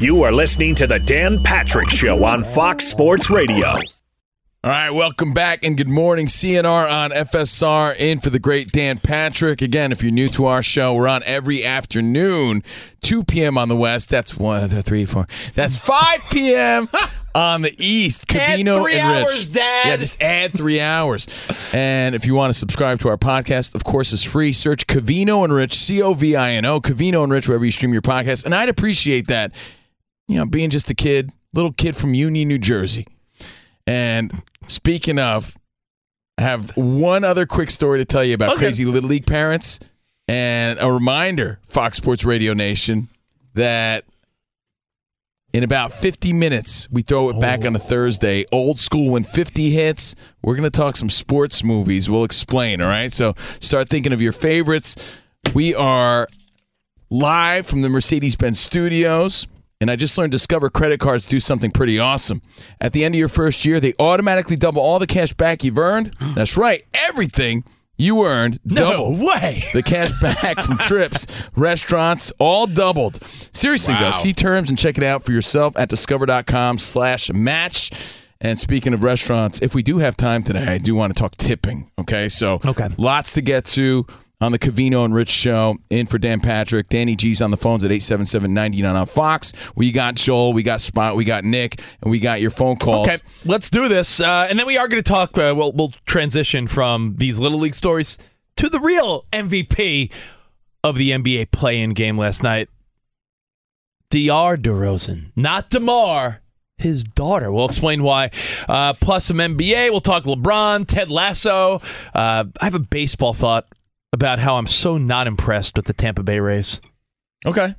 You are listening to the Dan Patrick Show on Fox Sports Radio. All right, welcome back and good morning. CNR on FSR in for the great Dan Patrick. Again, if you're new to our show, we're on every afternoon, 2 p.m. on the West. That's one, two, three, four. That's 5 p.m. on the East. Add Covino three and Rich. hours, Dad. Yeah, just add three hours. And if you want to subscribe to our podcast, of course, it's free. Search Covino and Rich, C O V I N O, Covino and Rich, wherever you stream your podcast. And I'd appreciate that, you know, being just a kid, little kid from Union, New Jersey. And speaking of, I have one other quick story to tell you about Okay. crazy Little League parents. And a reminder, Fox Sports Radio Nation, that in about 50 minutes, we throw it back on a oh. Thursday. Old school when 50 hits, we're going to talk some sports movies. We'll explain, all right? So start thinking of your favorites. We are live from the Mercedes Benz studios. And I just learned Discover credit cards do something pretty awesome. At the end of your first year, they automatically double all the cash back you've earned. That's right, everything you earned doubled. way. The cash back from trips, restaurants, all doubled. Seriously though, see terms and check it out for yourself at discover.com slash match. And speaking of restaurants, if we do have time today, I do want to talk tipping. Okay. So Okay. lots to get to on the Covino and Rich show. In for Dan Patrick. Danny G's on the phones at 877-99 on Fox. We got Joel, we got Spot, we got Nick, and we got your phone calls. Okay, let's do this. Uh, and then we are going to talk. Uh, we'll, we'll transition from these little league stories to the real MVP of the NBA play-in game last night. Diar DeRozan, not Demar, his daughter. We'll explain why. Uh, plus some NBA. We'll talk LeBron, Ted Lasso. Uh, I have a baseball thought about how I'm so not impressed with the Tampa Bay Rays. Okay.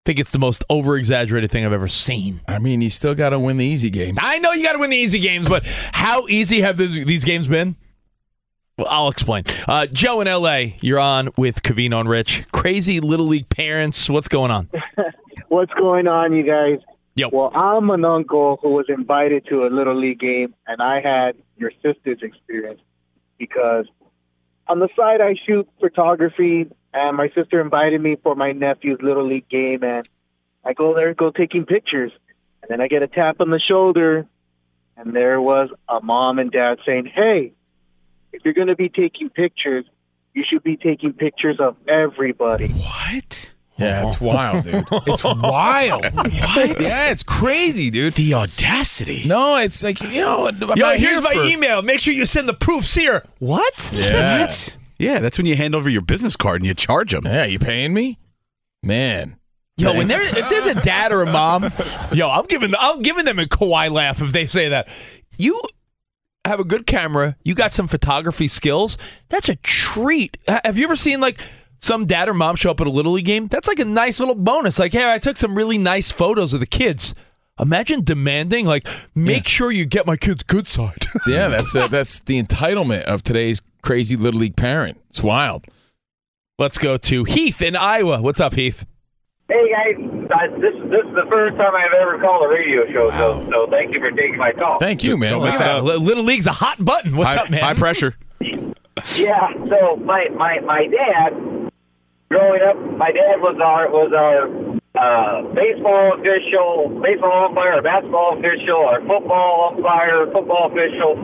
I think it's the most over-exaggerated thing I've ever seen. I mean, you still got to win the easy game. I know you got to win the easy games, but how easy have these, these games been? Well, I'll explain. Uh, Joe in LA, you're on with Covino and Rich. Crazy little league parents. What's going on? What's going on, you guys? Yo. Well, I'm an uncle who was invited to a little league game, and I had your sister's experience because on the side I shoot photography, and my sister invited me for my nephew's little league game, and I go there and go taking pictures, and then I get a tap on the shoulder, and there was a mom and dad saying, "Hey, if you're going to be taking pictures, you should be taking pictures of everybody." What? Yeah, it's wild, dude. It's wild. what? Yeah, it's crazy, dude. The audacity. No, it's like you know. I'm Yo, not here's here my for- email. Make sure you send the proofs here. What? Yeah. What? Yeah, that's when you hand over your business card and you charge them. Yeah, you paying me, man? Yo, when there if there's a dad or a mom, yo, I'm giving I'm giving them a Kawhi laugh if they say that. You have a good camera. You got some photography skills. That's a treat. Ha- Have you ever seen like some dad or mom show up at a little league game? That's like a nice little bonus. Like, hey, I took some really nice photos of the kids. Imagine demanding like, make sure you get my kid's good side. yeah, that's uh, that's the entitlement of today's crazy little league parent. It's wild. Let's go to Heath in Iowa. What's up, Heath? Hey guys, uh, this this is the first time I've ever called a radio show, so so thank you for taking my call. Thank you, man. Don't mess it up. Little League's a hot button. What's high, up, man? high pressure. Yeah, so my my my dad, growing up, my dad was our was our uh, baseball official, baseball umpire, basketball official, or football umpire, football official.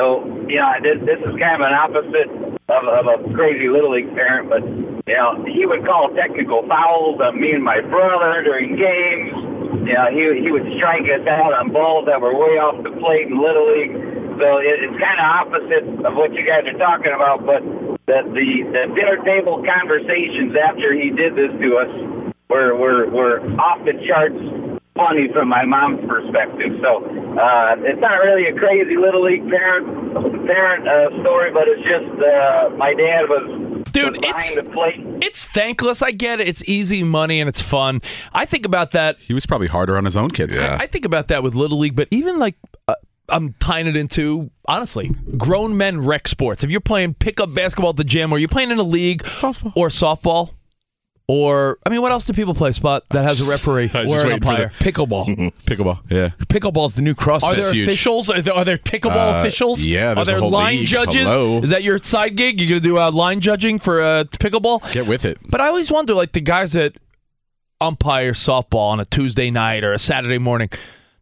So, you know, this, this is kind of an opposite of, of a crazy little league parent, but you know, he would call technical fouls on me and my brother during games. You know, he he would strike us out on balls that were way off the plate in little league. So it, it's kind of opposite of what you guys are talking about. But the the, the dinner table conversations after he did this to us were were were off the charts funny from my mom's perspective. So uh, it's not really a crazy little league parent parent uh, story, but it's just uh, my dad was Dude, it's it's thankless. I get it. It's easy money and it's fun. I think about that. He was probably harder on his own kids. Yeah. I think about that with little league, but even like. Uh, I'm tying it into honestly grown men rec sports. If you're playing pickup basketball at the gym, or you're playing in a league, Softball. or softball, or I mean, what else do people play? Spot that has a referee I was or an waiting for the- umpire. Pickleball. Pickleball. Yeah. Pickleball's the new CrossFit. Are there huge. officials? Are there, are there pickleball Uh, officials? yeah, Are there's a there whole line league. judges? Hello. Is that your side gig? You're gonna do uh, line judging for uh, pickleball? Get with it. But I always wonder, like the guys that umpire softball on a Tuesday night or a Saturday morning,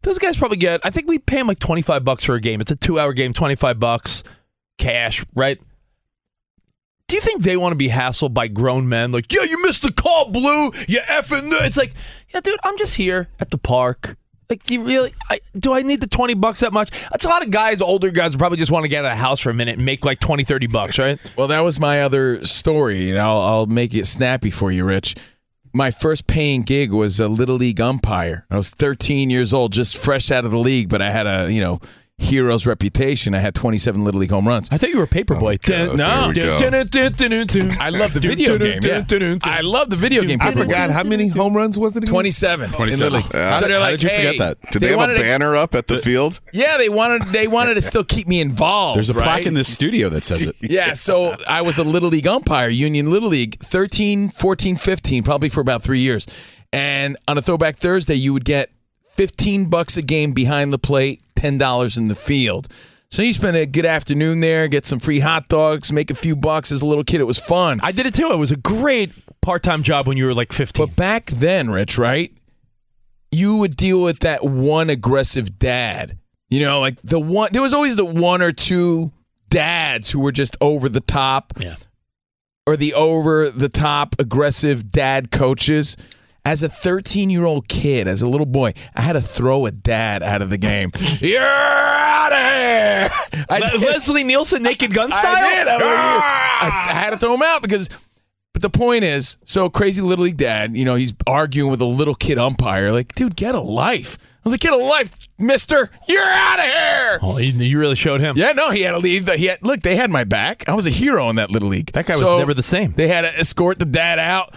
those guys probably get. I think we pay them like twenty five bucks for a game. It's a two hour game, twenty five bucks cash, right? Do you think they want to be hassled by grown men? Like, yeah, you missed the call, Blue. You effing. It's like, yeah, dude, I'm just here at the park. Like, do you really? I, do I need the 20 bucks that much? That's a lot of guys, older guys, probably just want to get out of the house for a minute and make like 20, 30 bucks, right? Well, that was my other story, and I'll, I'll make it snappy for you, Rich. My first paying gig was a little league umpire. I was 13 years old, just fresh out of the league, but I had a you know hero's reputation. I had 27 little league home runs. I thought you were Paperboy. gosh, no, here we go. I love the video game. Yeah. I love the video game. I forgot how many home runs was it again? 27. 27. Yeah. So they're How like, did you hey, forget that? Did they, have wanted a to- banner up at the field? yeah, they wanted they wanted to still keep me involved. There's a right? plaque in this studio that says it. Yeah, so I was a Little League umpire, Union Little League, 13, 14, 15, probably for about three years. And on a Throwback Thursday, you would get 15 bucks a game behind the plate, $10 in the field. So you spend a good afternoon there, get some free hot dogs, make a few bucks as a little kid. It was fun. I did it too. It was a great part time job when you were like 15. But back then, Rich, right? You would deal with that one aggressive dad. You know, like the one, there was always the one or two dads who were just over the top. Yeah. Or the over the top aggressive dad coaches. As a 13 year old kid, as a little boy, I had to throw a dad out of the game. You're out of here. I Le- did. Leslie Nielsen, Naked Gun style. I did. I, I, ah! I had to throw him out because. But the point is, so crazy little league dad, you know, he's arguing with a little kid umpire. Like, dude, get a life. I was like, get a life, Mister. You're out of here. Oh, you, you really showed him. Yeah, no, he had to leave. He had look. They had my back. I was a hero in that little league. That guy was never the same. They had to escort the dad out.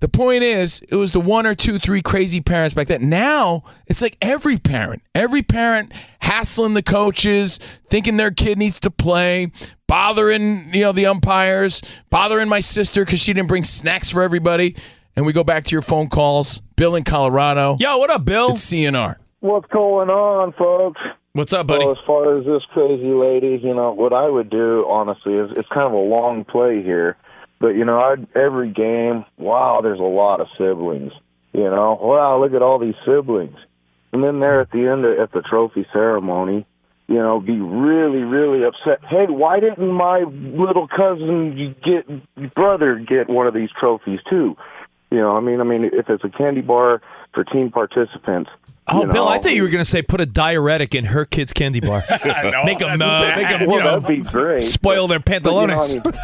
The point is, it was the one or two, three crazy parents back then. Now it's like every parent, every parent hassling the coaches, thinking their kid needs to play, bothering you know the umpires, bothering my sister because she didn't bring snacks for everybody. And we go back to your phone calls. Bill in Colorado. Yo, what up, Bill? It's CNR. What's going on, folks? What's up, buddy? Well, as far as this crazy lady, you know, what I would do, honestly, is it's kind of a long play here. But, you know, I'd, every game, wow, there's a lot of siblings. You know, wow, look at all these siblings. And then there at the end of, at the trophy ceremony, you know, be really, really upset. Hey, why didn't my little cousin get brother get one of these trophies too? You know, I mean, I mean, if it's a candy bar for team participants. Oh, you Bill, I thought you were going to say put a diuretic in her kid's candy bar. make them, uh, make 'em, you Well, know, that'd be great. spoil their But, you know, pantalones. I mean,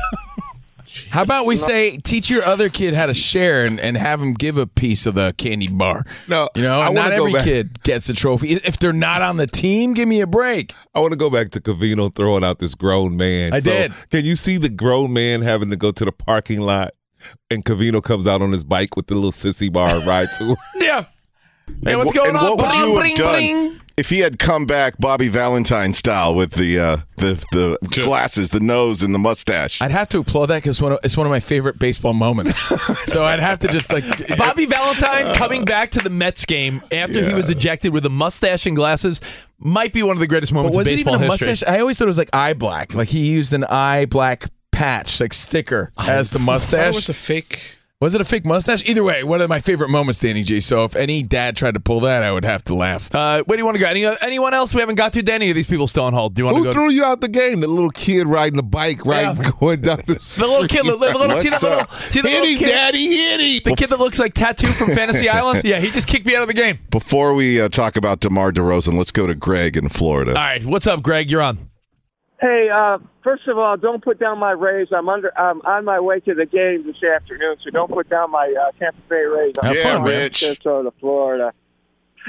How about we say teach your other kid how to share and, and have him give a piece of the candy bar? No, You know, I not wanna every back- kid gets a trophy. If they're not on the team, give me a break. I want to go back to Covino throwing out this grown man. I So, did. Can you see the grown man having to go to the parking lot, and Covino comes out on his bike with the little sissy bar and ride to him? yeah. Hey, And what's going and on? what would Bob? you have Bling, done bling. if he had come back Bobby Valentine style with the uh, the the glasses, the nose, and the mustache? I'd have to applaud that because it's one of my favorite baseball moments. so I'd have to just like Bobby Valentine coming back to the Mets game after he was ejected with a mustache and glasses might be one of the greatest But moments was in it baseball even a history. mustache? I always thought it was like eye black. Like he used an eye black patch, like sticker, as the I mustache. it was a fake. Was it a fake mustache? Either way, one of my favorite moments, Danny G. So if any dad tried to pull that, I would have to laugh. Uh, where do you want to go? Any, anyone else we haven't got to? Danny, are these people still on hold? Do you want Who to go? threw you out the game? The little kid riding the bike, right, going down the street. The little kid, the little, little, see that little, see the Hit little him, kid, Daddy, hit him. The kid that looks like Tattoo from Fantasy Island. Yeah, he just kicked me out of the game. Before we uh, talk about DeMar DeRozan, let's go to Greg in Florida. All right, what's up, Greg? You're on. Hey, uh, first of all, don't put down my Rays. I'm under. I'm on my way to the game this afternoon, so don't put down my uh, Tampa Bay Rays. I'm Have fun, from Rich. Sarasota, Florida.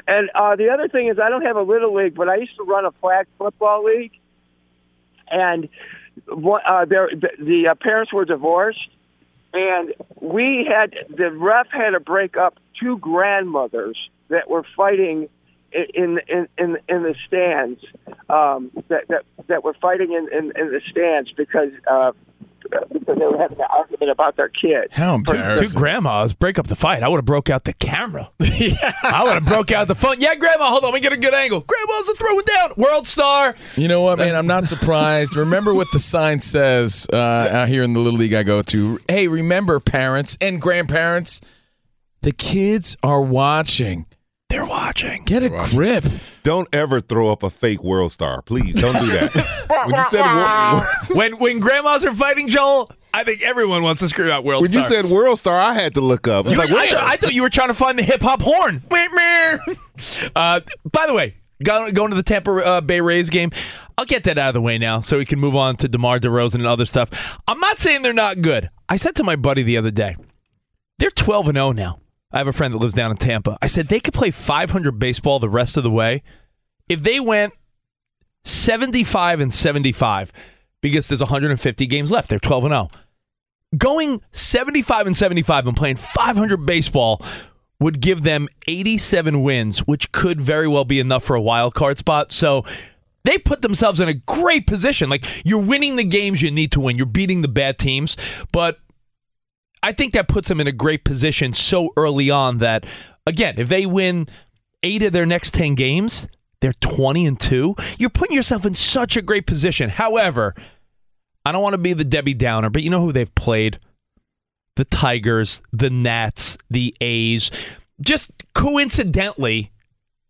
And uh, the other thing is, I don't have a little league, but I used to run a flag football league, and what, uh, there, the, the uh, parents were divorced, and we had the ref had to break up two grandmothers that were fighting in in in, in the stands um, that, that that were fighting in, in, in the stands because uh, because they were having an argument about their kids. How embarrassing! Two grandmas break up the fight. I would have broke out the camera. yeah. I would have broke out the phone. Yeah, grandma, hold on, we get a good angle. Grandma's throwing down. World star. You know what, man? I'm not surprised. remember what the sign says uh, out here in the little league I go to. Hey, remember, parents and grandparents, the kids are watching. They're watching. Get a grip. Don't ever throw up a fake world star. Please don't do that. when you said wor- when when grandmas are fighting, Joel, I think everyone wants to scream out world when you star. said world star, I had to look up. It's You- like, wait, I, I thought you were trying to find the hip hop horn. Meh, meh. uh, by the way, go- going to the Tampa uh, Bay Rays game. I'll get that out of the way now, so we can move on to Demar Derozan and other stuff. I'm not saying they're not good. I said to my buddy the other day, they're 12 and 0 now. I have a friend that lives down in Tampa. I said they could play 500 baseball the rest of the way if they went 75 and 75 because there's 150 games left. They're 12 and 0 going 75 and 75 and playing 500 baseball would give them 87 wins, which could very well be enough for a wild card spot. So they put themselves in a great position. Like you're winning the games you need to win. You're beating the bad teams, but I think that puts them in a great position so early on that again, if they win 8 of their next 10 games, they're 20 and 2. You're putting yourself in such a great position. However, I don't want to be the Debbie Downer, but you know who they've played? The Tigers, the Nats, the A's. Just coincidentally,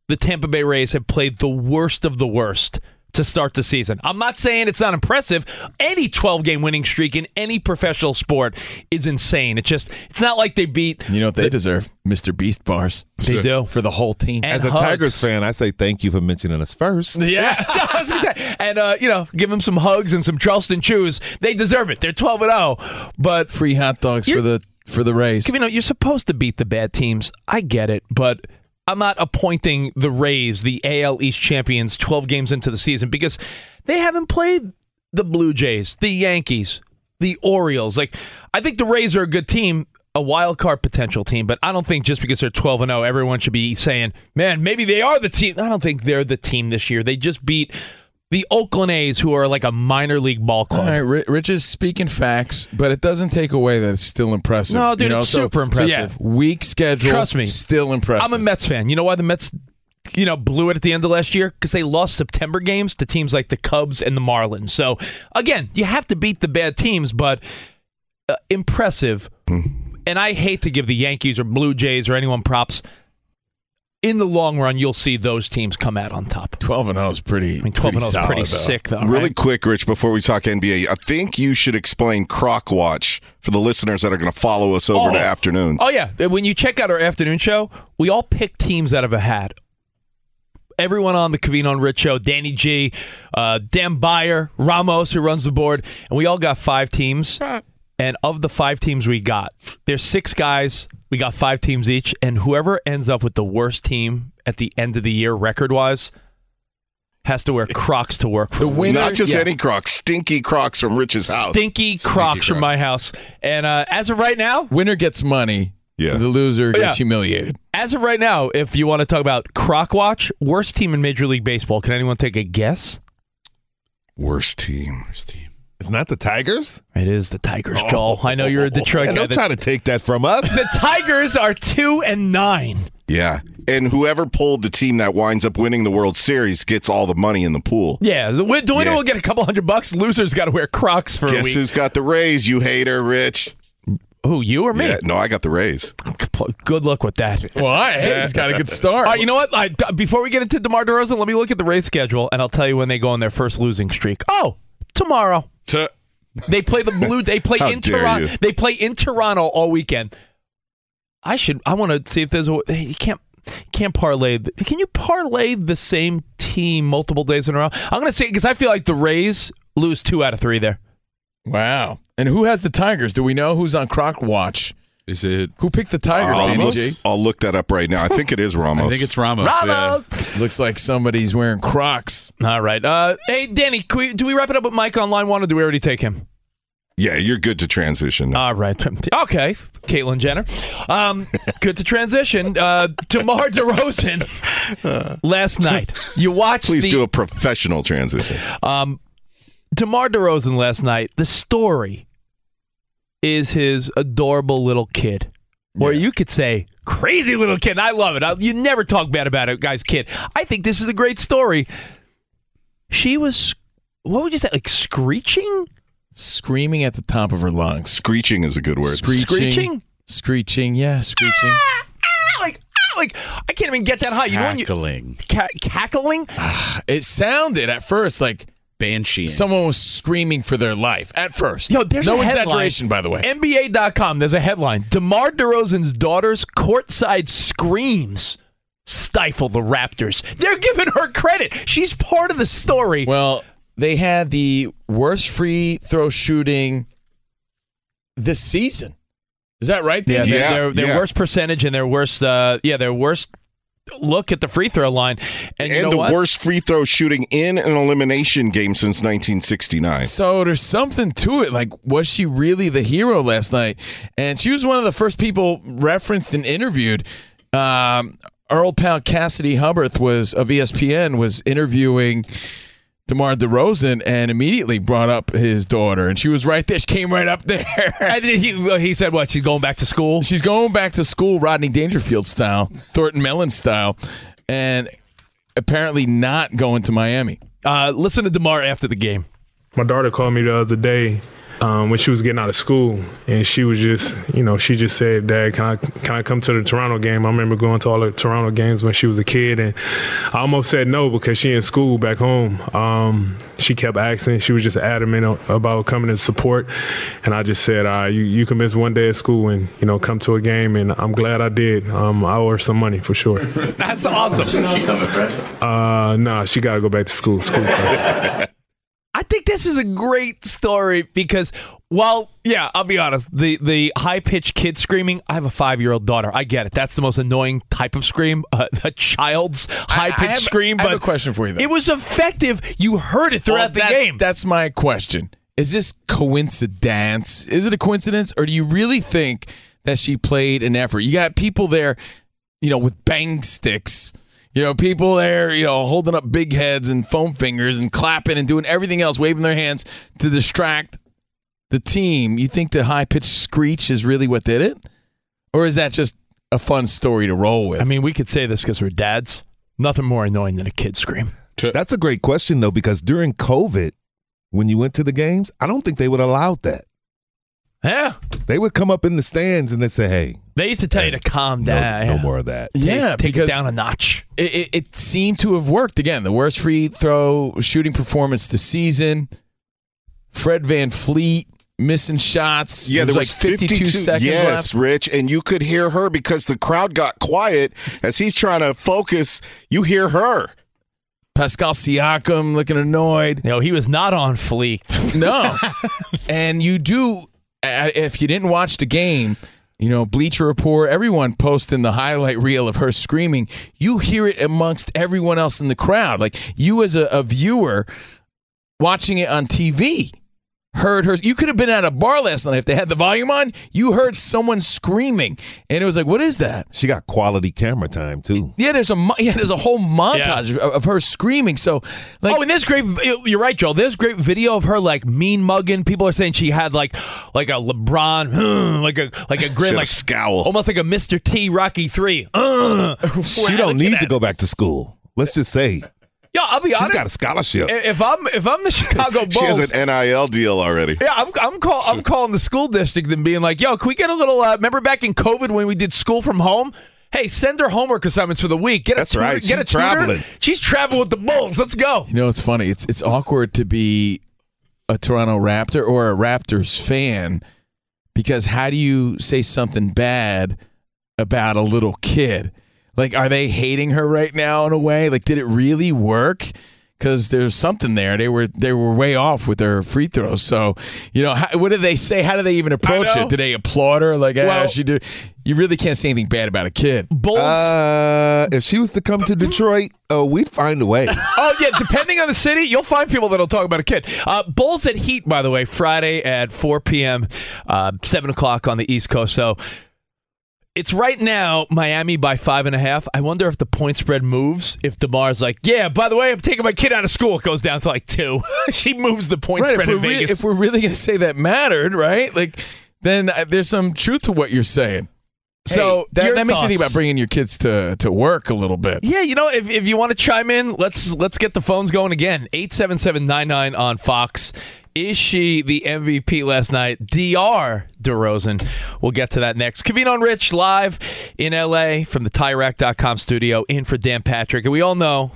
the Tampa Bay Rays have played the worst of the worst to start the season. I'm not saying it's not impressive. Any 12 game winning streak in any professional sport is insane. It's just, it's not like they beat. You know what they deserve? Mr. Beast bars. They do. For the whole team. And as a hugs. Tigers fan, I say thank you for mentioning us first. Yeah, I was gonna say, and uh, you know, give them some hugs and some Charleston chews. They deserve it. They're twelve and zero, but Free hot dogs for the for the Rays. you know, you're supposed to beat the bad teams. I get it, but I'm not appointing the Rays, the AL East champions, 12 games into the season because they haven't played the Blue Jays, the Yankees, the Orioles. Like, I think the Rays are a good team, a wild card potential team, but I don't think just because they're 12 and 0, everyone should be saying, man, maybe they are the team. I don't think they're the team this year. They just beat the Oakland A's, who are like a minor league ball club. All right, Rich is speaking facts, but it doesn't take away that it's still impressive. No, dude, you know? it's So- super so yeah, impressive. weak schedule. Trust me. Still impressive. I'm a Mets fan. You know why the Mets, you know, blew it at the end of last year? Because they lost September games to teams like the Cubs and the Marlins. So again, you have to beat the bad teams, but uh, impressive. And I hate to give the Yankees or Blue Jays or anyone props. In the long run, you'll see those teams come out on top. 12 and 0 is pretty. I mean, 12 and 0 is pretty though. sick, though. really right? quick, Rich, before we talk NBA, I think you should explain Croc Watch for the listeners that are going to follow us over Oh. to afternoons. Oh yeah, when you check out our afternoon show, we all pick teams out of a hat. Everyone on the Covino and Rich show, Danny G, uh, Dan Byer, Ramos, who runs the board, and we all got five teams. And of the five teams we got, there's six guys. We got five teams each, and whoever ends up with the worst team at the end of the year, record wise, has to wear Crocs to work. For The winner, Not just yeah. any Crocs, stinky Crocs from Rich's house. Stinky Crocs from Crocs. my house. And uh, as of right now, Winner gets money. Yeah. The loser gets yeah. humiliated. As of right now, if you want to talk about Croc Watch, worst team in Major League Baseball, can anyone take a guess? Worst team. Worst team. It's not that the Tigers. It is the Tigers, oh. Joel. I know you're a Detroit And guy. don't The, try to take that from us. the Tigers are two and nine. Yeah. And whoever pulled the team that winds up winning the World Series gets all the money in the pool. Yeah, the, win- the winner Yeah. will get a couple hundred bucks. Loser's got to wear Crocs for a Guess week. who's got the Rays? you hater, Rich? Who, you or me? Yeah, no, I got the Rays. Good luck with that. Well, I, hey, he's got a good start. All right, you know what? I, before we get into DeMar DeRozan, let me look at the Rays schedule, and I'll tell you when they go on their first losing streak. Oh, tomorrow. They play the Blue. They play in Toronto. They play in Toronto all weekend. I should. I want to see if there's a. You can't. Can't parlay. the- Can you parlay the same team multiple days in a row? I'm going to say because I feel like the Rays lose two out of three there. Wow. And who has the Tigers? Do we know who's on Croc Watch? Is it who picked the Tigers? I'll Danny look, G? I'll look that up right now. I think it is Ramos. I think it's Ramos. Ramos! Looks like somebody's wearing Crocs. All right. Uh, hey, Danny, can we, do we wrap it up with Mike on line one, or do we already take him? Yeah, you're good to transition. now. All right. Okay. Caitlyn Jenner. Um, good to transition. Uh, DeMar DeRozan last night. You watched Please the, do a professional transition. Um, DeMar DeRozan last night. The story is his adorable little kid. Or you could say crazy little kid. I love it. I, you never talk bad about a guy's kid. I think this is a great story. She was, what would you say, like screeching? Screaming at the top of her lungs. Screeching is a good word. Screeching. Screeching? Screeching. Yeah, screeching. Ah, ah, like, ah, like I can't even get that high. You know when you Cackling. ca- cackling? Ah, it sounded at first like Banshee. someone was screaming for their life. At first. Yo, there's no a headline. exaggeration, by the way. NBA.com. There's a headline: DeMar DeRozan's daughter's courtside screams stifle the Raptors. They're giving her credit. She's part of the story. Well, they had the worst free throw shooting this season. Is that right? yeah, Danny? their, Yeah, their, their yeah. worst percentage and their worst, uh, yeah, their worst look at the free throw line. And, you and know the what? worst free throw shooting in an elimination game since 1969. So there's something to it. Like, was she really the hero last night? And she was one of the first people referenced and interviewed. Um, our old pal Cassidy Hubbarth was of ESPN was interviewing DeMar DeRozan and immediately brought up his daughter, and she was right there. She came right up there. And he, he said, "What? She's going back to school." She's going back to school, Rodney Dangerfield style, Thornton Mellon style, and apparently not going to Miami. Uh, listen to Demar after the game. My daughter called me the other day um, when she was getting out of school, and she was just, you know, she just said, "Dad, can I can I come to the Toronto game?" I remember going to all the Toronto games when she was a kid, and I almost said no because she in school back home. Um, she kept asking. She was just adamant about coming to support, and I just said, uh, "You you can miss one day of school and you know come to a game," and I'm glad I did. Um, I owe her some money for sure. That's awesome. she coming fresh? Uh, no, she got to go back to school. School first. I think this is a great story because, well, yeah, I'll be honest. The the high pitched kid screaming. I have a five year old daughter. I get it. That's the most annoying type of scream, uh, a child's high pitched scream. I But have a question for you, though. It was effective. You heard it throughout Well, the that- game. That's my question. Is this coincidence? Is it a coincidence, or do you really think that she played an effort? You got people there, you know, with bang sticks. You know, people there, you know, holding up big heads and foam fingers and clapping and doing everything else, waving their hands to distract the team. You think the high pitched screech is really what did it? Or is that just a fun story to roll with? I mean, we could say this because we're dads. Nothing more annoying than a kid scream. That's a great question though, because during COVID, when you went to the games, I don't think they would allow that. Yeah. They would come up in the stands and they say, "Hey, They used to tell you to calm down. no yeah. more of that." Take- yeah, take because it down a notch. It, it, it seemed to have worked. Again, the worst free throw shooting performance this season. Fred VanVleet missing shots. Yeah, It was there like was 52, seconds yes, left. Rich, and you could hear her because the crowd got quiet as he's trying to focus. You hear her. Pascal Siakam looking annoyed. No, he was not on fleek. No. and you do, if you didn't watch the game, you know, Bleacher Report, everyone posting the highlight reel of her screaming. You hear it amongst everyone else in the crowd. Like you, as a, a viewer watching it on TV, heard her. You could have been at a bar last night if they had the volume on. You heard someone screaming, and it was like, "What is that?" She got quality camera time too. Yeah, there's a yeah, there's a whole montage of, of her screaming. So, like, oh, and there's great. You're right, Joel. There's great video of her like mean mugging. People are saying she had like like a LeBron, like a like a grin, had a like scowl. almost like a Mr. T Rocky Three. Uh, She don't need to go back to school. Let's just say Yeah, I'll be She's honest. She's got a scholarship. If I'm if I'm the Chicago Bulls, She has an NIL deal already. Yeah, I'm I'm, call, I'm calling the school district and being like, "Yo, can we get a little? Uh, remember back in COVID when we did school from home? Hey, send her homework assignments for the week. Get That's a tutor, right. Get She's a tutor. traveling. She's traveling with the Bulls. Let's go. You know, it's funny. It's it's awkward to be a Toronto Raptor or a Raptors fan because how do you say something bad about a little kid? Like, are they hating her right now in a way? Like, did it really work? Because there's something there. They were they were way off with their free throws. So, you know, how, what did they say? How do they even approach it? Did they applaud her? Like, ah, Well- she did. You really can't say anything bad about a kid. Bulls. Uh, if she was to come to Detroit, uh, we'd find a way. oh yeah, depending on the city, you'll find people that'll talk about a kid. Uh, Bulls at Heat, by the way, Friday at 4 p.m., uh, seven o'clock on the East Coast. So it's right now Miami by five and a half. I wonder if the point spread moves. If Demar's like, yeah, by the way, I'm taking my kid out of school. It goes down to like two. she moves the point Right, spread if in we're, re- if we're really going to say that mattered, right? Like, then uh, there's some truth to what you're saying. So Hey, that, that makes me think about bringing your kids to, to work a little bit. Yeah, you know, if, if you want to chime in, let's let's get the phones going again. 877-99 on Fox. Is she the MVP last night? Diar DeRozan. We'll get to that next. Covino and Rich live in LA from the TireRack.com studio in for Dan Patrick. And we all know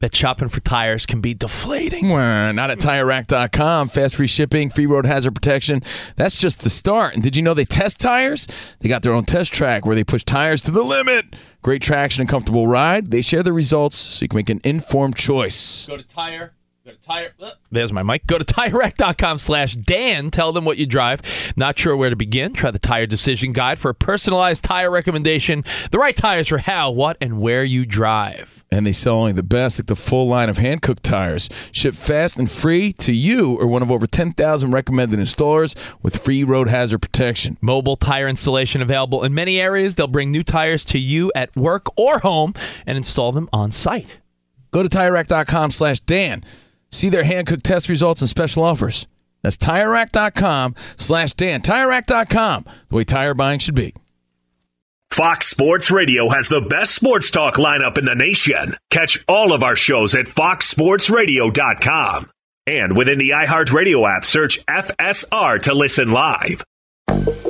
that shopping for tires can be deflating. Mwah, Not at TireRack.com. Fast free shipping, free road hazard protection. That's just the start. And did you know they test tires? They got their own test track where they push tires to the limit. Great traction and comfortable ride. They share the results so you can make an informed choice. Go to tire. Go to tire. Uh. There's my mic. Go to TireRack.com slash Dan. Tell them what you drive. Not sure where to begin? Try the Tire Decision Guide for a personalized tire recommendation. The right tires for how, what, and where you drive. And they sell only the best, like the full line of Hankook tires. Ship fast and free to you or one of over 10,000 recommended installers with free road hazard protection. Mobile tire installation available in many areas. They'll bring new tires to you at work or home and install them on site. Go to TireRack.com slash Dan. See their hand cooked test results and special offers. That's TireRack.com slash Dan. TireRack.com, the way tire buying should be. Fox Sports Radio has the best sports talk lineup in the nation. Catch all of our shows at foxsportsradio.com. And within the iHeartRadio app, search FSR to listen live.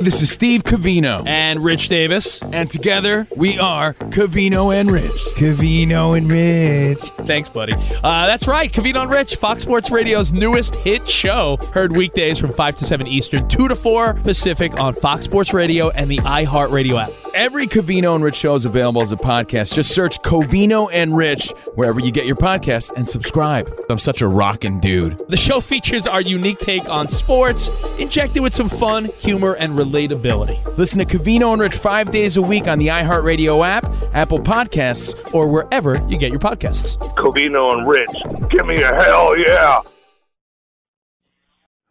This is Steve Covino. And Rich Davis. And together we are Covino and Rich. Covino and Rich. Thanks, buddy. Uh, that's right. Covino and Rich, Fox Sports Radio's newest hit show. Heard weekdays from 5 to 7 Eastern, 2 to 4 Pacific on Fox Sports Radio and the iHeartRadio app. Every Covino and Rich show is available as a podcast. Just search Covino and Rich wherever you get your podcasts and subscribe. I'm such a rockin' dude. The show features our unique take on sports, injected with some fun, humor, and relatability. Listen to Covino and Rich five days a week on the iHeartRadio app, Apple Podcasts, Or wherever you get your podcasts. Covino and Rich, give me a hell yeah.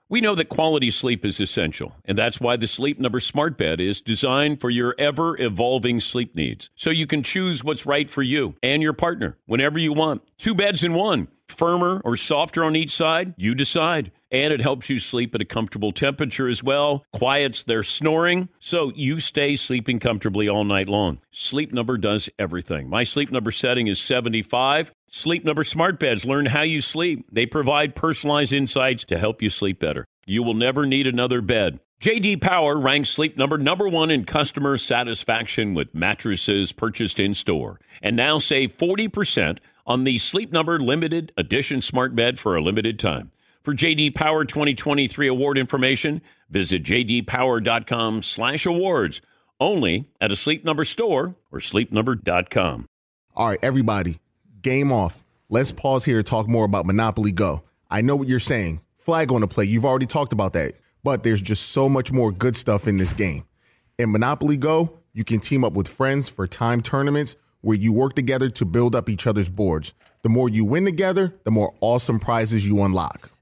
We know that quality sleep is essential, and that's why the Sleep Number Smart Bed is designed for your ever evolving sleep needs. So you can choose what's right for you and your partner whenever you want. Two beds in one, firmer or softer on each side, you decide. And it helps you sleep at a comfortable temperature as well, quiets their snoring, so you stay sleeping comfortably all night long. Sleep Number does everything. My sleep number setting is 75. Sleep Number Smart Beds learn how you sleep. They provide personalized insights to help you sleep better. You will never need another bed. JD Power ranks Sleep Number number 1 in customer satisfaction with mattresses purchased in store. And now save 40% on the Sleep Number limited edition smart bed for a limited time. For JD Power 2023 award information, visit jdpower.com/awards. Only at a Sleep Number store or sleepnumber.com. All right, everybody, game off. Let's pause here to talk more about Monopoly Go. I know what you're saying. Flag on the play. You've already talked about that. But there's just so much more good stuff in this game. In Monopoly Go, you can team up with friends for time tournaments where you work together to build up each other's boards. The more you win together, the more awesome prizes you unlock.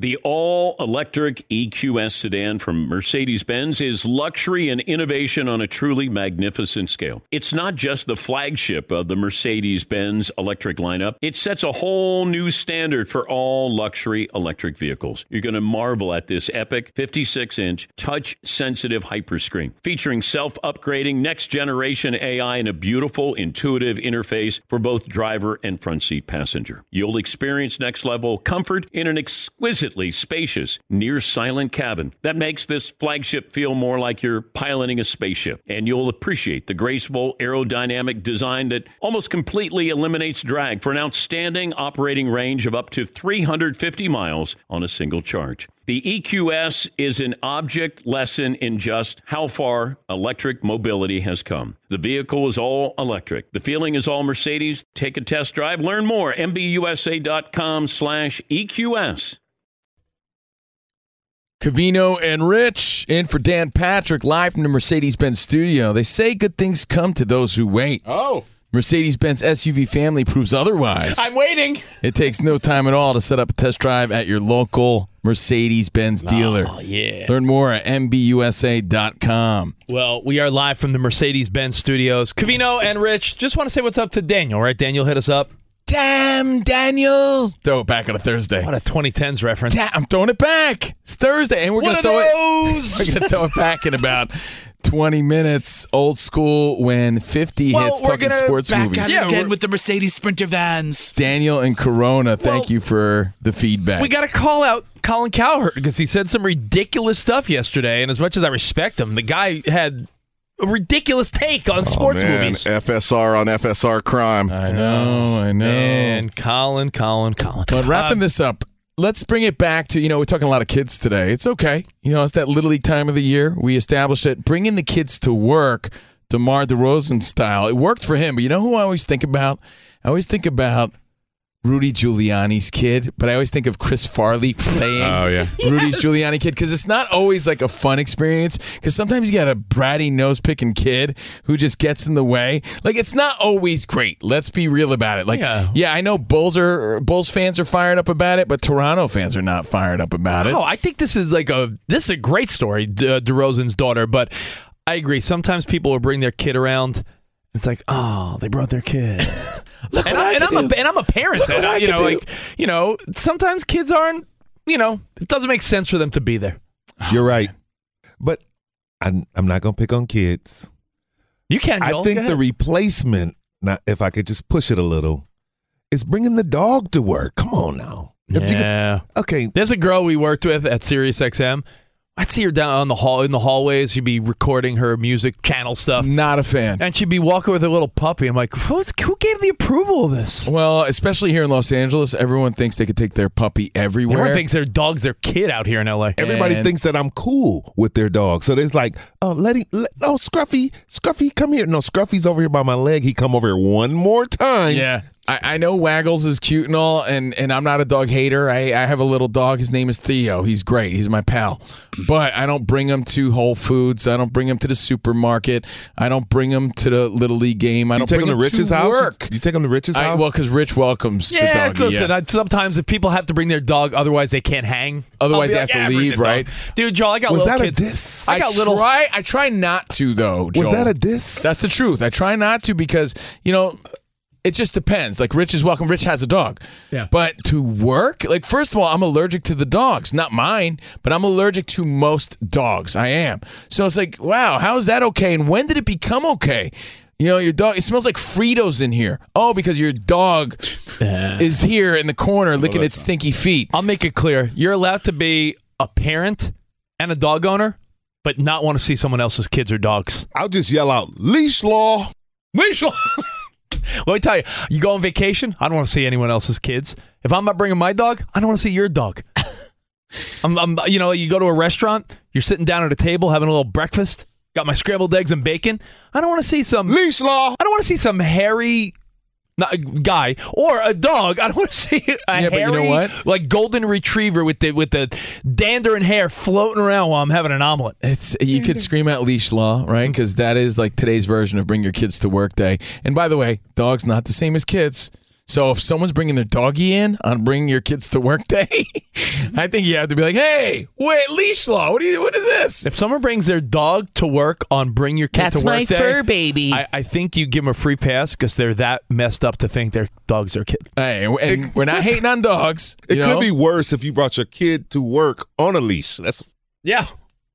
The all electric EQS sedan from Mercedes Benz is luxury and innovation on a truly magnificent scale. It's not just the flagship of the Mercedes Benz electric lineup, it sets a whole new standard for all luxury electric vehicles. You're going to marvel at this epic 56 inch touch sensitive hyperscreen featuring self upgrading next generation AI and a beautiful, intuitive interface for both driver and front seat passenger. You'll experience next level comfort in an exquisitely spacious, near silent cabin that makes this flagship feel more like you're piloting a spaceship. And you'll appreciate the graceful aerodynamic design that almost completely eliminates drag for an outstanding operating range of up to 350 miles on a single charge. The EQS is an object lesson in just how far electric mobility has come. The vehicle is all electric. The feeling is all Mercedes. Take a test drive. Learn more. MBUSA.com slash EQS. Covino and Rich in for Dan Patrick live from the Mercedes Benz studio. They say good things come to those who wait. Oh. Mercedes Benz SUV family proves otherwise. I'm waiting. It takes no time at all to set up a test drive at your local Mercedes Benz dealer. Oh, yeah. Learn more at MBUSA.com. Well, we are live from the Mercedes Benz studios. Covino and Rich, just want to say what's up to Daniel, right? Daniel hit us up. Damn, Daniel. Throw it back on a Thursday. What a 2010s reference. Damn, I'm throwing it back. It's Thursday, and we're gonna throw those. it. We're gonna throw it back in about 20 minutes. Old school when 50 Well, hits we're talking gonna sports back movies. at it Yeah, again with the Mercedes Sprinter vans. Daniel and Corona, thank you for the feedback. We got to call out Colin Cowherd because he said some ridiculous stuff yesterday. And as much as I respect him, the guy had a ridiculous take on sports oh, man. movies. FSR on FSR crime. I know, I know. And Colin, Colin, Colin. But wrapping Uh, this up, let's bring it back to, you know, we're talking a lot of kids today. It's okay. You know, it's that Little League time of the year. We established it. Bringing the kids to work, DeMar DeRozan style. It worked for him. But you know who I always think about? I always think about Rudy Giuliani's kid, but I always think of Chris Farley playing Oh, yeah. Rudy's Giuliani kid because it's not always like a fun experience. Because sometimes you got a bratty nose picking kid who just gets in the way. Like it's not always great. Let's be real about it. Like Yeah. yeah, I know Bulls are Bulls fans are fired up about it, but Toronto fans are not fired up about it. Oh, I think this is like a this is a great story, De- uh, DeRozan's daughter. But I agree. Sometimes people will bring their kid around. It's like, oh, they brought their kid. Look and, what I, I and, I'm a and I'm a parent. Look what that, I you know, do. like you know, sometimes kids aren't. You know, it doesn't make sense for them to be there. Oh, You're right. But I'm, I'm not going to pick on kids. You can. I think the replacement, now, if I could just push it a little, is bringing the dog to work. Come on now. If you could- yeah. okay. There's a girl we worked with at Sirius XM. I'd see her down on the hall in the hallways. She'd be recording her music channel stuff, Not a fan. and she'd be walking with a little puppy. I'm like, Who's, who gave the approval of this? Well, especially here in Los Angeles, everyone thinks they could take their puppy everywhere. Everyone thinks their dog's their kid out here in LA. Everybody And- thinks that I'm cool with their dog. So there's like, oh, let him, let, oh, Scruffy, Scruffy, come here. No, Scruffy's over here by my leg. He come over here one more time. Yeah. I, I know Waggles is cute and all, and, and I'm not a dog hater. I, I have a little dog. His name is Theo. He's great. He's my pal. But I don't bring him to Whole Foods. I don't bring him to the supermarket. I don't bring him to the Little League game. I don't take bring him to Rich's house? work. You take him to Rich's I, house? well, because Rich welcomes Yeah, the dog. listen. yeah. I, sometimes if people have to bring their dog, otherwise they can't hang. Otherwise I'll they have like, to "Yeah, bring leave, the dog." right? Dude, Joel, I got Was little that a kids. diss? I got little. Try, I try not to though. Was that a diss? That's the truth. I try not to because you know it just depends. Like Rich is welcome. Rich has a dog. Yeah. But to work, like first of all, I'm allergic to the dogs. Not mine, but I'm allergic to most dogs. I am. So it's like, wow, how is that okay? And when did it become okay? You know, your dog. It smells like Fritos in here. Oh, because your dog is here in the corner licking its stinky feet. I'll make it clear. You're allowed to be a parent and a dog owner, but not want to see someone else's kids or dogs. I'll just yell out leash law. Leash law. Let me tell you, you go on vacation. I don't want to see anyone else's kids. If I'm not bringing my dog, I don't want to see your dog. I'm, I'm, you know, you go to a restaurant, you're sitting down at a table having a little breakfast. Got my scrambled eggs and bacon. I don't want to see some leash law. I don't want to see some hairy not a guy or a dog. I don't want to see a Yeah, but you hairy, know what? like golden retriever with the with the dander and hair floating around while I'm having an omelet. It's you could scream out leash law, right? Mm-hmm. Because that is like today's version of bring your kids to work day. And by the way, dogs not the same as kids. So if someone's bringing their doggy in on bring your kids to work day, I think you have to be like, hey, wait, leash law. What do you? What is this? If someone brings their dog to work on Bring Your Kid That's to Work my Day, fur baby. I, I think you give them a free pass because they're that messed up to think their dog's their kid. Hey, and we're not hating on dogs. It you could be worse if you brought your kid to work on a leash. That's Yeah.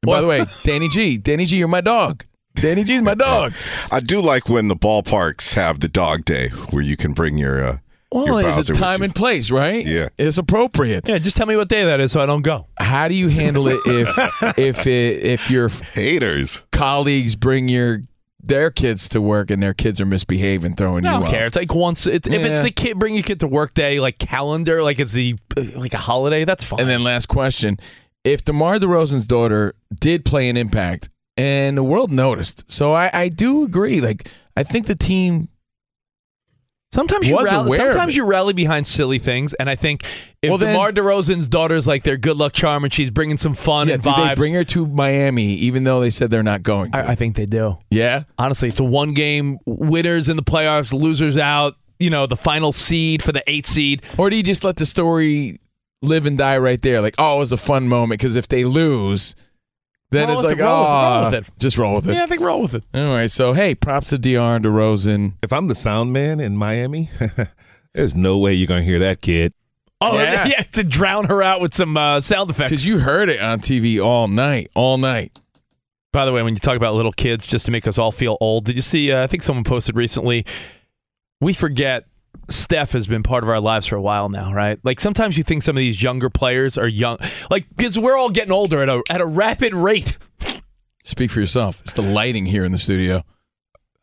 And by the way, Danny G, Danny G, you're my dog. Danny G's my dog. I do like when the ballparks have the dog day where you can bring your uh, Well, your it's a time and place, right? Yeah. It's appropriate. Yeah, just tell me what day that is so I don't go. How do you handle it if if it, if your haters colleagues bring your their kids to work and their kids are misbehaving, throwing I you don't off? care. It's like once. It's if it's the kid bring your kid to work day like calendar, like it's the like a holiday. That's fine. And then last question: If DeMar DeRozan's daughter did play an impact, and the world noticed, so I, I do agree. Like I think the team Sometimes you was rally, aware sometimes you rally behind silly things, and I think if Well, then- DeMar DeRozan's daughter's like their good luck charm and she's bringing some fun Yeah, and do vibes, they bring her to Miami, even though they said they're not going to? I, I think they do. yeah. Honestly, it's a one game winners in the playoffs, losers out. You know, the final seed for the eight seed. Or do you just let the story live and die right there? Like, oh, it was a fun moment because if they lose, then Roll it's like, it, roll with it, roll oh, with it. just roll with it. Yeah, I think roll with it. All right, so hey, props to Dr. And DeRozan. if I'm the sound man in Miami, there's no way you're gonna hear that kid. Oh, Yeah. yeah, to drown her out with some uh, sound effects. Because you heard it on TV all night, all night. By the way, when you talk about little kids, just to make us all feel old, did you see? Uh, I think someone posted recently. We forget Steph has been part of our lives for a while now, right? Like sometimes you think some of these younger players are young, like because we're all getting older at a at a rapid rate. Speak for yourself. It's the lighting here in the studio.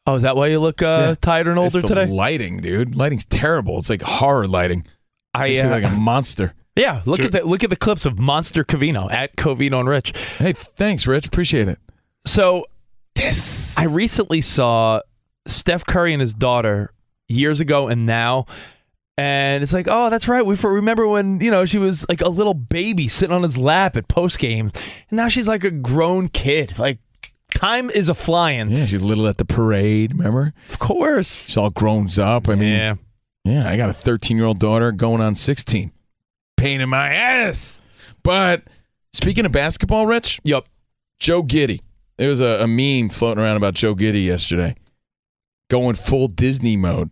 Oh, is that why you look uh, tired and It's older the today? lighting, dude. Lighting's terrible. It's like horror lighting. I uh, like a monster. yeah. Look at the look at the clips of Monster Covino at Covino and Rich. Hey, thanks, Rich. Appreciate it. So, I recently saw Steph Curry and his daughter years ago and now. And it's like, oh, that's right. We remember when you know she was like a little baby sitting on his lap at post game, and now she's like a grown kid. Like, time is a flying. Yeah, she's little at the parade. Remember? Of course. She's all grown up. I mean, Yeah. Yeah, I got a 13 year old daughter going on 16. Pain in my ass. But speaking of basketball, Rich, Yep. Joe Giddey. There was a, a meme floating around about Joe Giddey yesterday going full Disney mode.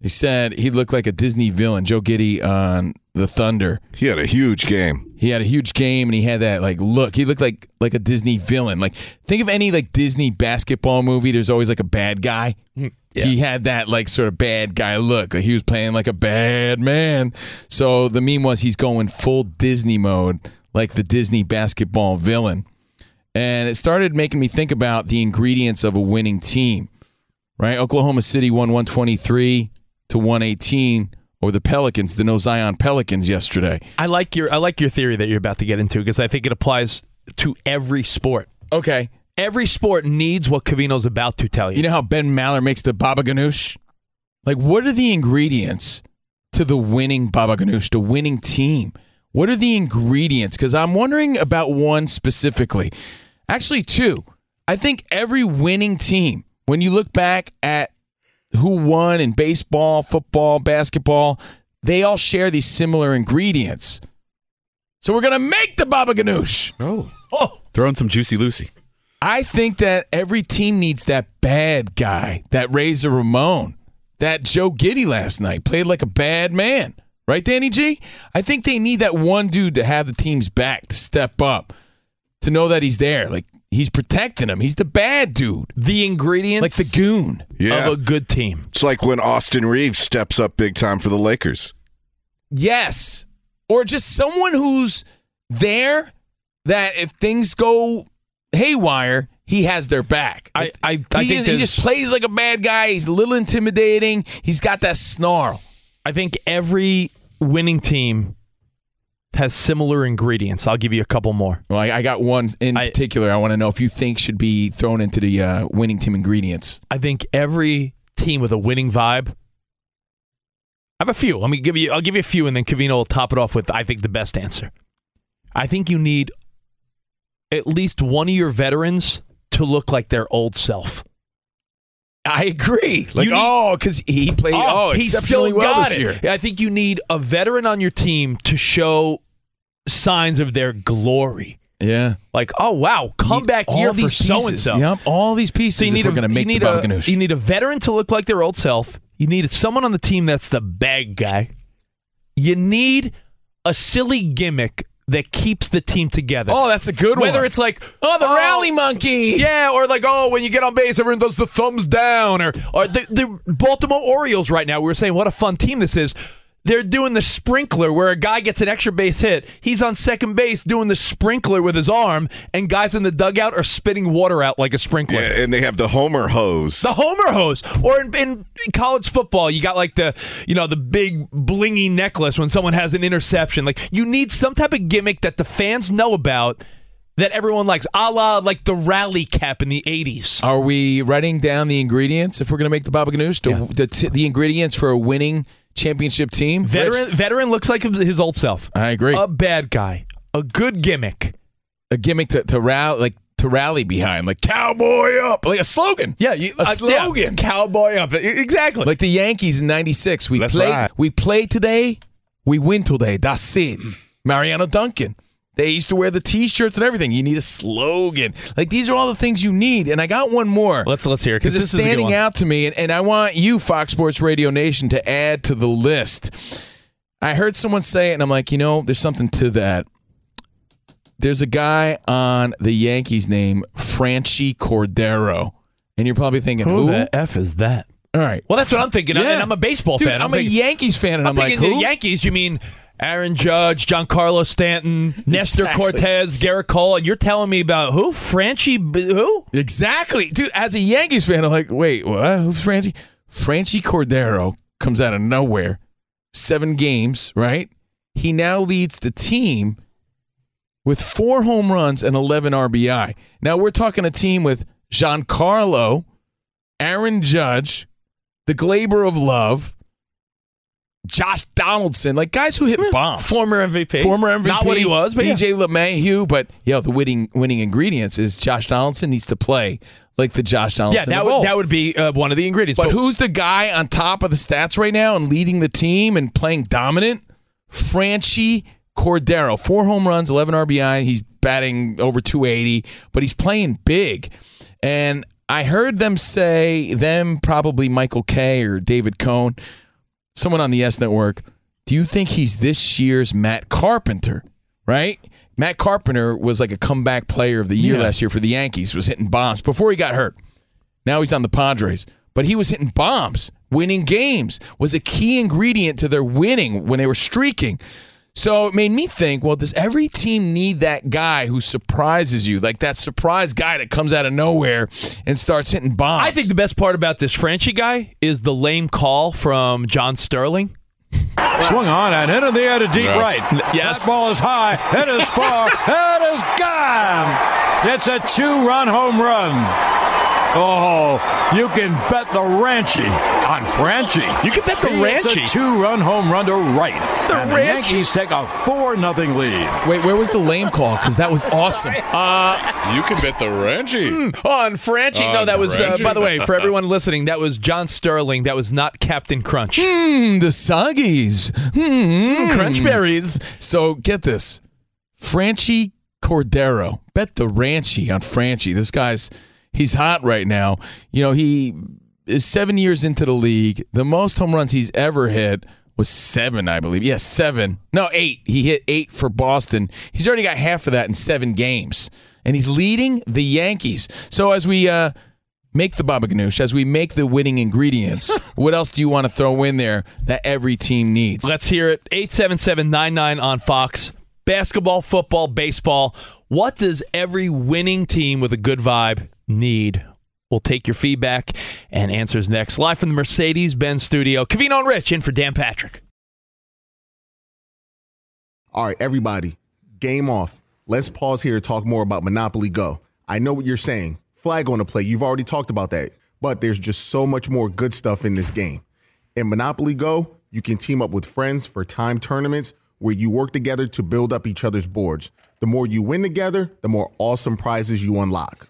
He said he looked like a Disney villain, Joe Giddey on the Thunder. He had a huge game. He had a huge game and he had that like look. He looked like like a Disney villain. Like think of any like Disney basketball movie. There's always like a bad guy. Hmm. He had that like sort of bad guy look. Like he was playing like a bad man. So the meme was he's going full Disney mode, like the Disney basketball villain. And it started making me think about the ingredients of a winning team. Right? Oklahoma City won 123 to 118 or the Pelicans, the No Zion Pelicans yesterday. I like your I like your theory that you're about to get into because I think it applies to every sport. Okay. Every sport needs what Covino's about to tell you. You know how Ben Maller makes the baba ganoush? Like, what are the ingredients to the winning baba ganoush, the winning team? What are the ingredients? Because I'm wondering about one specifically. Actually, two. I think every winning team, when you look back at who won in baseball, football, basketball, they all share these similar ingredients. So we're gonna make the baba ganoush. Oh. Oh. Throw in some Juicy Lucy. I think that every team needs that bad guy, that Razor Ramon, that Joe Giddey last night played like a bad man. Right, Danny G? I think they need that one dude to have the team's back to step up. To know that he's there. Like he's protecting him. He's the bad dude. The ingredients like the goon Yeah. of a good team. It's like when Austin Reeves steps up big time for the Lakers. Yes. Or just someone who's there that if things go haywire, he has their back. I, I, I he, think just, he just plays like a bad guy. He's a little intimidating. He's got that snarl. I think every winning team has similar ingredients. I'll give you a couple more. Well, I, I got one in particular I want to know if you think should be thrown into the uh, winning team ingredients. I think every team with a winning vibe. I have a few. Let me give you. I'll give you a few, and then Covino will top it off with I think the best answer. I think you need at least one of your veterans to look like their old self. I agree. Like, need- oh, because he played oh, oh he exceptionally well this it. year. I think you need a veteran on your team to show signs of their glory. Yeah. Like, oh wow, come back all here for so and so. Yep, all these pieces So you if need we're gonna make you need the a, Ganoush. You need a veteran to look like their old self. You need someone on the team that's the bad guy. You need a silly gimmick that keeps the team together. Oh, that's a good one. Whether it's like, oh, the oh, rally monkey. Yeah, or like, oh, when you get on base, everyone does the thumbs down. Or, or the, the Baltimore Orioles right now, we were saying what a fun team this is. They're doing the sprinkler where a guy gets an extra base hit. He's on second base doing the sprinkler with his arm, and guys in the dugout are spitting water out like a sprinkler. Yeah, and they have the Homer hose. The Homer hose, or in, in college football, you got like the you know the big blingy necklace when someone has an interception. Like you need some type of gimmick that the fans know about that everyone likes, a la like the rally cap in the '80s. Are we writing down the ingredients if we're going to make the Baba Ganoush? The, the, t- the ingredients for a winning championship team? Veteran Rich? veteran looks like his old self. I agree. A bad guy, a good gimmick. a gimmick to, to rally like to rally behind, like cowboy up, like a slogan. Yeah, you, a uh, yeah, slogan. cowboy up. Exactly. Like the Yankees in '96. We That's play. right. We play today. We win today. That's it. Mariano Duncan. They used to wear the T-shirts and everything. You need a slogan. Like these are all the things you need. And I got one more. Let's let's hear it because because it's this is standing out to me, and, and I want you, Fox Sports Radio Nation, to add to the list. I heard someone say it, and I'm like, you know, there's something to that. There's a guy on the Yankees named Franchy Cordero, and you're probably thinking, Who who? the f is that? All right. Well, that's what I'm thinking. Yeah. And I'm a baseball Dude, fan. I'm, a thinking- Yankees fan, and I'm, I'm, like, who? the Yankees. You mean Aaron Judge, Giancarlo Stanton, Nestor Exactly. Cortes, Gerrit Cole, and you're telling me about who? Franchy? Who? Exactly, dude. As a Yankees fan, I'm like, wait, what? Who's Franchy? Franchy Cordero comes out of nowhere. Seven games, right? He now leads the team with four home runs and 11 RBI. Now we're talking a team with Giancarlo, Aaron Judge, the Gleyber of Love, Josh Donaldson, like guys who hit bombs. Former MVP. Former MVP. Not what he was, but yeah. DJ LeMahieu. But yo, the winning winning ingredients is Josh Donaldson needs to play like the Josh Yeah, Donaldson. that of would that would be uh, one of the ingredients. But who's the guy on top of the stats right now and leading the team and playing dominant? Franchy Cordero, four home runs, 11 RBI. He's batting over 280, but he's playing big. And I heard them say, them probably Michael Kay or David Cone, someone on the YES Network. Do you think he's this year's Matt Carpenter? Right? Matt Carpenter was like a comeback player of the year Yeah. last year for the Yankees, was hitting bombs before he got hurt. Now he's on the Padres, but he was hitting bombs, winning games, was a key ingredient to their winning when they were streaking. So it made me think, well, does every team need that guy who surprises you, like that surprise guy that comes out of nowhere and starts hitting bombs? I think the best part about this Franchy guy is the lame call from John Sterling. Swung on and into the air to deep Yeah. right. Yes. That ball is high. It is far. it is gone. It's a two-run home run. Oh, you can bet the Ranchi on Franchy. You can bet the It's Ranchi. a two-run home run to right. The and the Yankees take a four nothing lead. Wait, where was the lame call? Because that was awesome. Uh, You can bet the Ranchi. on Franchy. no, that was, uh, by the way, for everyone listening, that was John Sterling. That was not Captain Crunch. Hmm, the Soggies. Hmm. Crunchberries. So get this. Franchy Cordero. Bet the Ranchi on Franchy. This guy's he's hot right now. You know, he is seven years into the league. The most home runs he's ever hit was seven, I believe. Yes, seven. No, eight. He hit eight for Boston. He's already got half of that in seven games. and he's leading the Yankees. So as we uh, make the baba ganoush, as we make the winning ingredients, what else do you want to throw in there that every team needs? Let's hear it. 877-99 on Fox. Basketball, football, baseball. What does every winning team with a good vibe need? We'll take your feedback and answers next. Live from the Mercedes-Benz studio. Covino and Rich in for Dan Patrick. All right, everybody, game off. Let's pause here to talk more about Monopoly Go. I know what you're saying. Flag on the play. You've already talked about that. But there's just so much more good stuff in this game. In Monopoly Go, you can team up with friends for time tournaments where you work together to build up each other's boards. The more you win together, the more awesome prizes you unlock.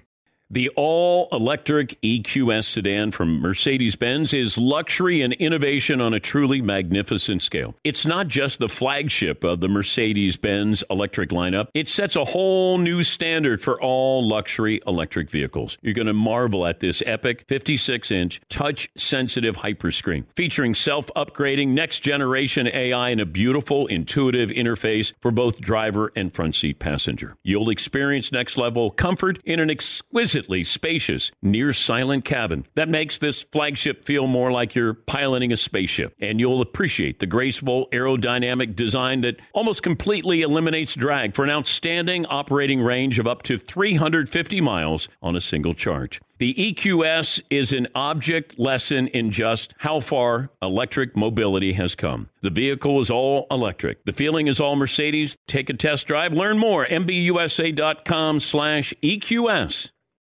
The all electric EQS sedan from Mercedes Benz is luxury and innovation on a truly magnificent scale. It's not just the flagship of the Mercedes Benz electric lineup, it sets a whole new standard for all luxury electric vehicles. You're going to marvel at this epic 56 inch touch sensitive hyperscreen featuring self upgrading next generation AI and a beautiful, intuitive interface for both driver and front seat passenger. You'll experience next level comfort in an exquisitely spacious, near silent cabin that makes this flagship feel more like you're piloting a spaceship. And you'll appreciate the graceful aerodynamic design that almost completely eliminates drag for an outstanding operating range of up to 350 miles on a single charge. The EQS is an object lesson in just how far electric mobility has come. The vehicle is all electric. The feeling is all Mercedes. Take a test drive. Learn more. MBUSA.com slash EQS.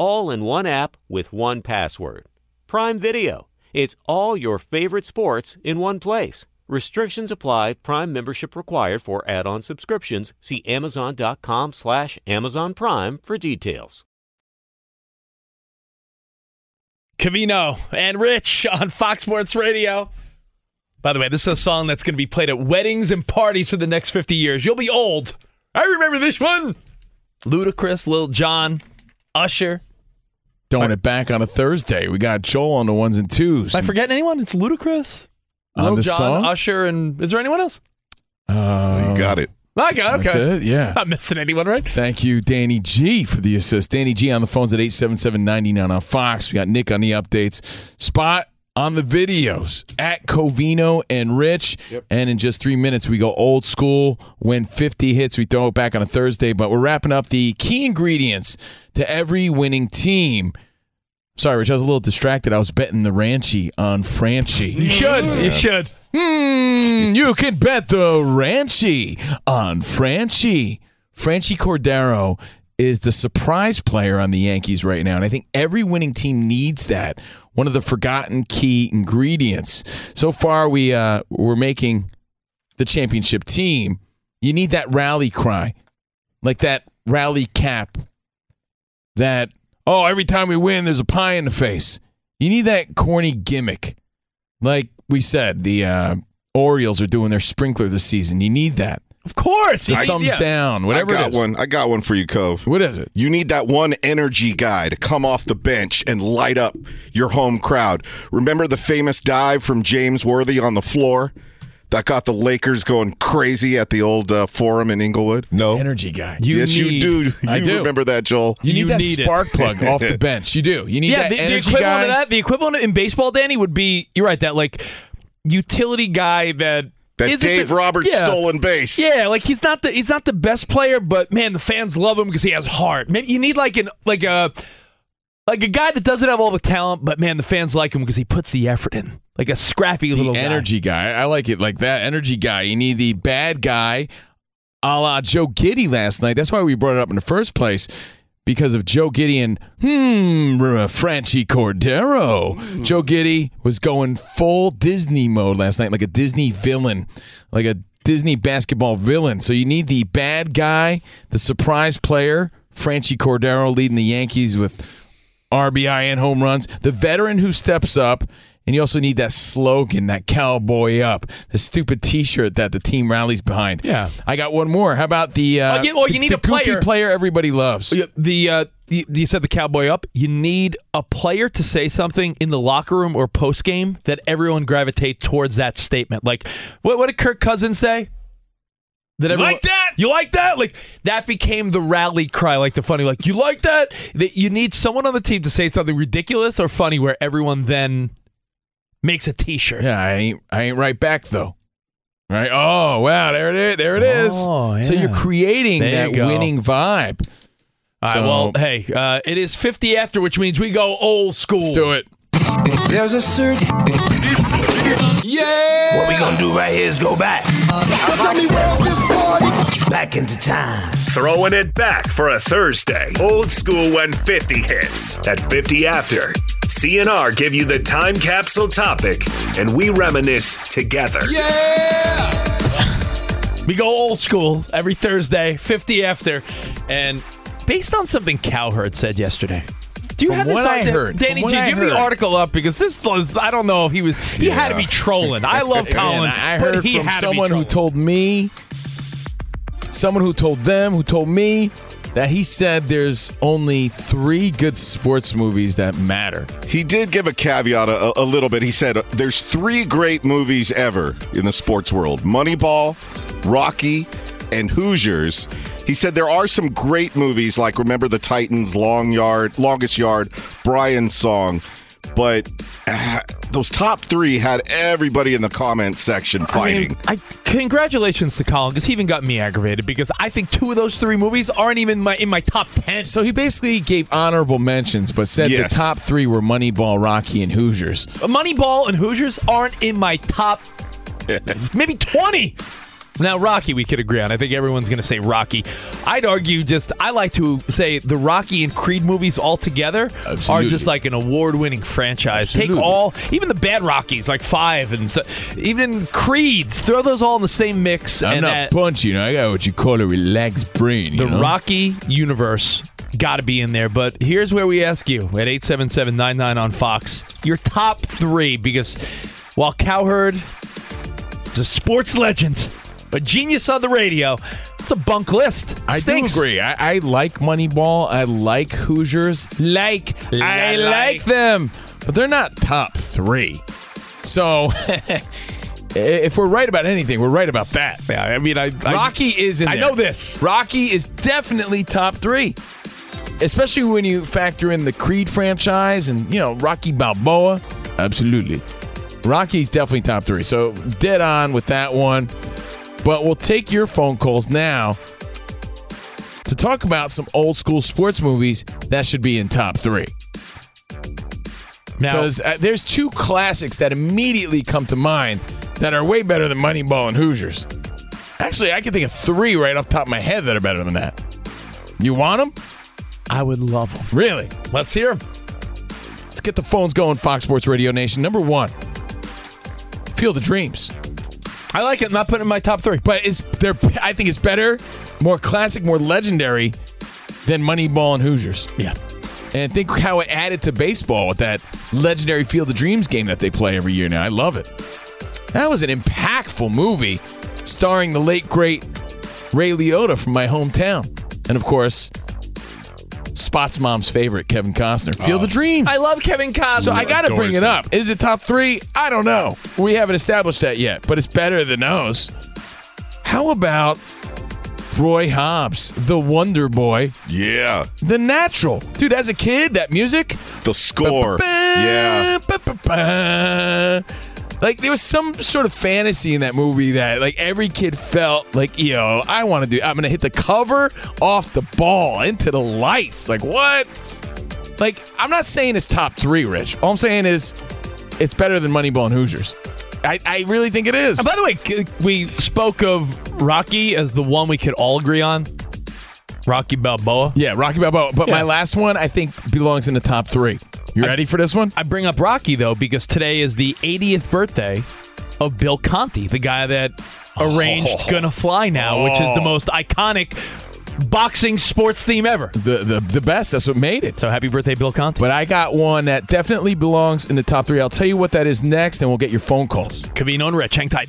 All in one app with one password. Prime Video. It's all your favorite sports in one place. Restrictions apply. Prime membership required for add-on subscriptions. See Amazon.com slash Amazon Prime for details. Covino and Rich on Fox Sports Radio. By the way, this is a song that's going to be played at weddings and parties for the next 50 years. You'll be old. I remember this one. Ludacris, Lil Jon, Usher. Throwing it back on a Thursday. We got Joel on the ones and twos. Am I forgetting anyone? It's Ludacris, On Lil the Jon, song? Usher, and is there anyone else? Uh, you got it. I got okay. That's it, yeah. Not missing anyone, right? Thank you, Danny G, for the assist. Danny G on the phones at 877-99 on Fox. We got Nick on the updates. Spot on the videos at Covino and Rich. And in just three minutes, we go old school. Win 50 hits, we throw it back on a Thursday. But we're wrapping up the key ingredients to every winning team. Sorry, Rich, I was a little distracted. I was betting the Ranchi on Franchy. You should. You should. Hmm, you can bet the Ranchi on Franchy. Franchy Cordero is the surprise player on the Yankees right now, and I think every winning team needs that. One of the forgotten key ingredients. So far, we uh, we're making the championship team. You need that rally cry, like that rally cap. That oh, every time we win, there's a pie in the face. You need that corny gimmick, like we said. The uh, Orioles are doing their sprinkler this season. You need that. Of course. The thumbs down, whatever I got it is. one. I got one for you, Cove. What is it? You need that one energy guy to come off the bench and light up your home crowd. Remember the famous dive from James Worthy on the floor that got the Lakers going crazy at the old uh, Forum in Inglewood? No. Energy guy. yes, you do. You I do. remember that, Joel? You need You that need it. spark plug off the bench. You do. You need yeah, that the, the equivalent guy. of that, the equivalent in baseball, Danny, would be you're right. That like utility guy that That isn't Dave the- Roberts yeah. stolen base. Yeah, like he's not the he's not the best player, but man, the fans love him because he has heart. Maybe you need like an like a like a guy that doesn't have all the talent, but man, the fans like him because he puts the effort in. Like a scrappy the little guy. energy guy. I like it like that. Energy guy. You need the bad guy, a la Joe Giddey last night. That's why we brought it up in the first place. Because of Joe Giddey and hmm, uh, Franchy Cordero. Joe Giddey was going full Disney mode last night, like a Disney villain, like a Disney basketball villain. So you need the bad guy, the surprise player, Franchy Cordero leading the Yankees with RBI and home runs. The veteran who steps up, and you also need that slogan, that cowboy up, the stupid T-shirt that the team rallies behind. Yeah. I got one more. How about the? Uh, Oh, you- well, you the- need the a player- goofy player everybody loves. The uh, you, you said the cowboy up. You need a player to say something in the locker room or post game that everyone gravitate towards that statement. Like what? What did Kirk Cousins say? That You like that? You like that? Like that became the rally cry, like the funny, like you like that. That you need someone on the team to say something ridiculous or funny, where everyone then makes a T-shirt. Yeah, I ain't. I ain't right back though. Right? Oh wow, there it is. There it is. Oh, So you're creating There you that go. winning vibe. All right, So- well, hey, uh, it is 50 after, which means we go old school. Let's do it. There's a certain. Yeah. What we gonna do right here is go back. Back into time. Throwing it back for a Thursday. Old school when 50 hits. At 50 after, CNR give you the time capsule topic and we reminisce together. Yeah! We go old school every Thursday, 50 after. And based on something Cowherd said yesterday. Do you From have this what on- I heard, Danny? from Did what you I give heard. the article up because this was I don't know if he was he had to be trolling. I love Colin. And I but heard he from had to be someone who told me, someone who told them, who told me that he said there's only three good sports movies that matter. He did give a caveat a, a little bit. He said uh, there's three great movies ever in the sports world Moneyball, Rocky, and Hoosiers. He said there are some great movies like Remember the Titans, Long Yard, Longest Yard, Brian's Song, but uh, those top three had everybody in the comments section I fighting. mean, I congratulations to Colin because he even got me aggravated because I think two of those three movies aren't even my, in my top ten. So he basically gave honorable mentions, but said Yes. the top three were Moneyball, Rocky, and Hoosiers. Moneyball and Hoosiers aren't in my top maybe 20. Now, Rocky, we could agree on. I think everyone's going to say Rocky. I'd argue just, I like to say the Rocky and Creed movies all together are just like an award winning franchise. Take all, even the bad Rockies, like five, and so, even Creeds, throw those all in the same mix. I'm and not punchy, you know. I got what you call a relaxed brain. the you know? Rocky universe got to be in there. But here's where we ask you at 877 99 on Fox your top three. Because while Cowherd is a sports legend, a genius on the radio, it's a bunk list. I Stinks. do agree. I, I like Moneyball. I like Hoosiers. Like, I La- like them, but they're not top three. So, if we're right about anything, we're right about that. Yeah, I mean, I, I Rocky is in I there. know this. Rocky is definitely top three, especially when you factor in the Creed franchise and you know Rocky Balboa. Absolutely, Rocky's definitely top three. So dead on with that one. But we'll take your phone calls now to talk about some old school sports movies that should be in top three. Now, Because uh, there's two classics that immediately come to mind that are way better than Moneyball and Hoosiers. Actually, I can think of three right off the top of my head that are better than that. You want them? I would love them. Really? Let's hear them. Let's get the phones going, Fox Sports Radio Nation. Number one, Feel the Dreams. I like it. I'm not putting it in my top three. But it's they're I think it's better, more classic, more legendary than Moneyball and Hoosiers. Yeah. And think how it added to baseball with that legendary Field of Dreams game that they play every year now. I love it. That was an impactful movie starring the late great Ray Liotta from my hometown. And of course, Spot's mom's favorite, Kevin Costner. Field of oh. Dreams. I love Kevin Costner. So I got to bring it up. Is it top three? I don't know. We haven't established that yet, but it's better than those. How about Roy Hobbs, the Wonder Boy? Yeah. The Natural. Dude, as a kid, that music. The score. Yeah. Like there was some sort of fantasy in that movie that like every kid felt like, yo, I want to do. I'm gonna hit the cover off the ball into the lights. Like what? Like I'm not saying it's top three, Rich. All I'm saying is it's better than Moneyball and Hoosiers. I, I really think it is. And by the way, we spoke of Rocky as the one we could all agree on. Rocky Balboa. Yeah, Rocky Balboa. But my last one, I think, belongs in the top three. You ready for this one? I bring up Rocky though because today is the 80th birthday of Bill Conti, the guy that arranged Oh. "Gonna Fly Now," which is the Oh. most iconic boxing sports theme ever. The, the the best. That's what made it. So happy birthday, Bill Conti. But I got one that definitely belongs in the top three. I'll tell you what that is next, and we'll get your phone calls. Covino and Rich, hang tight.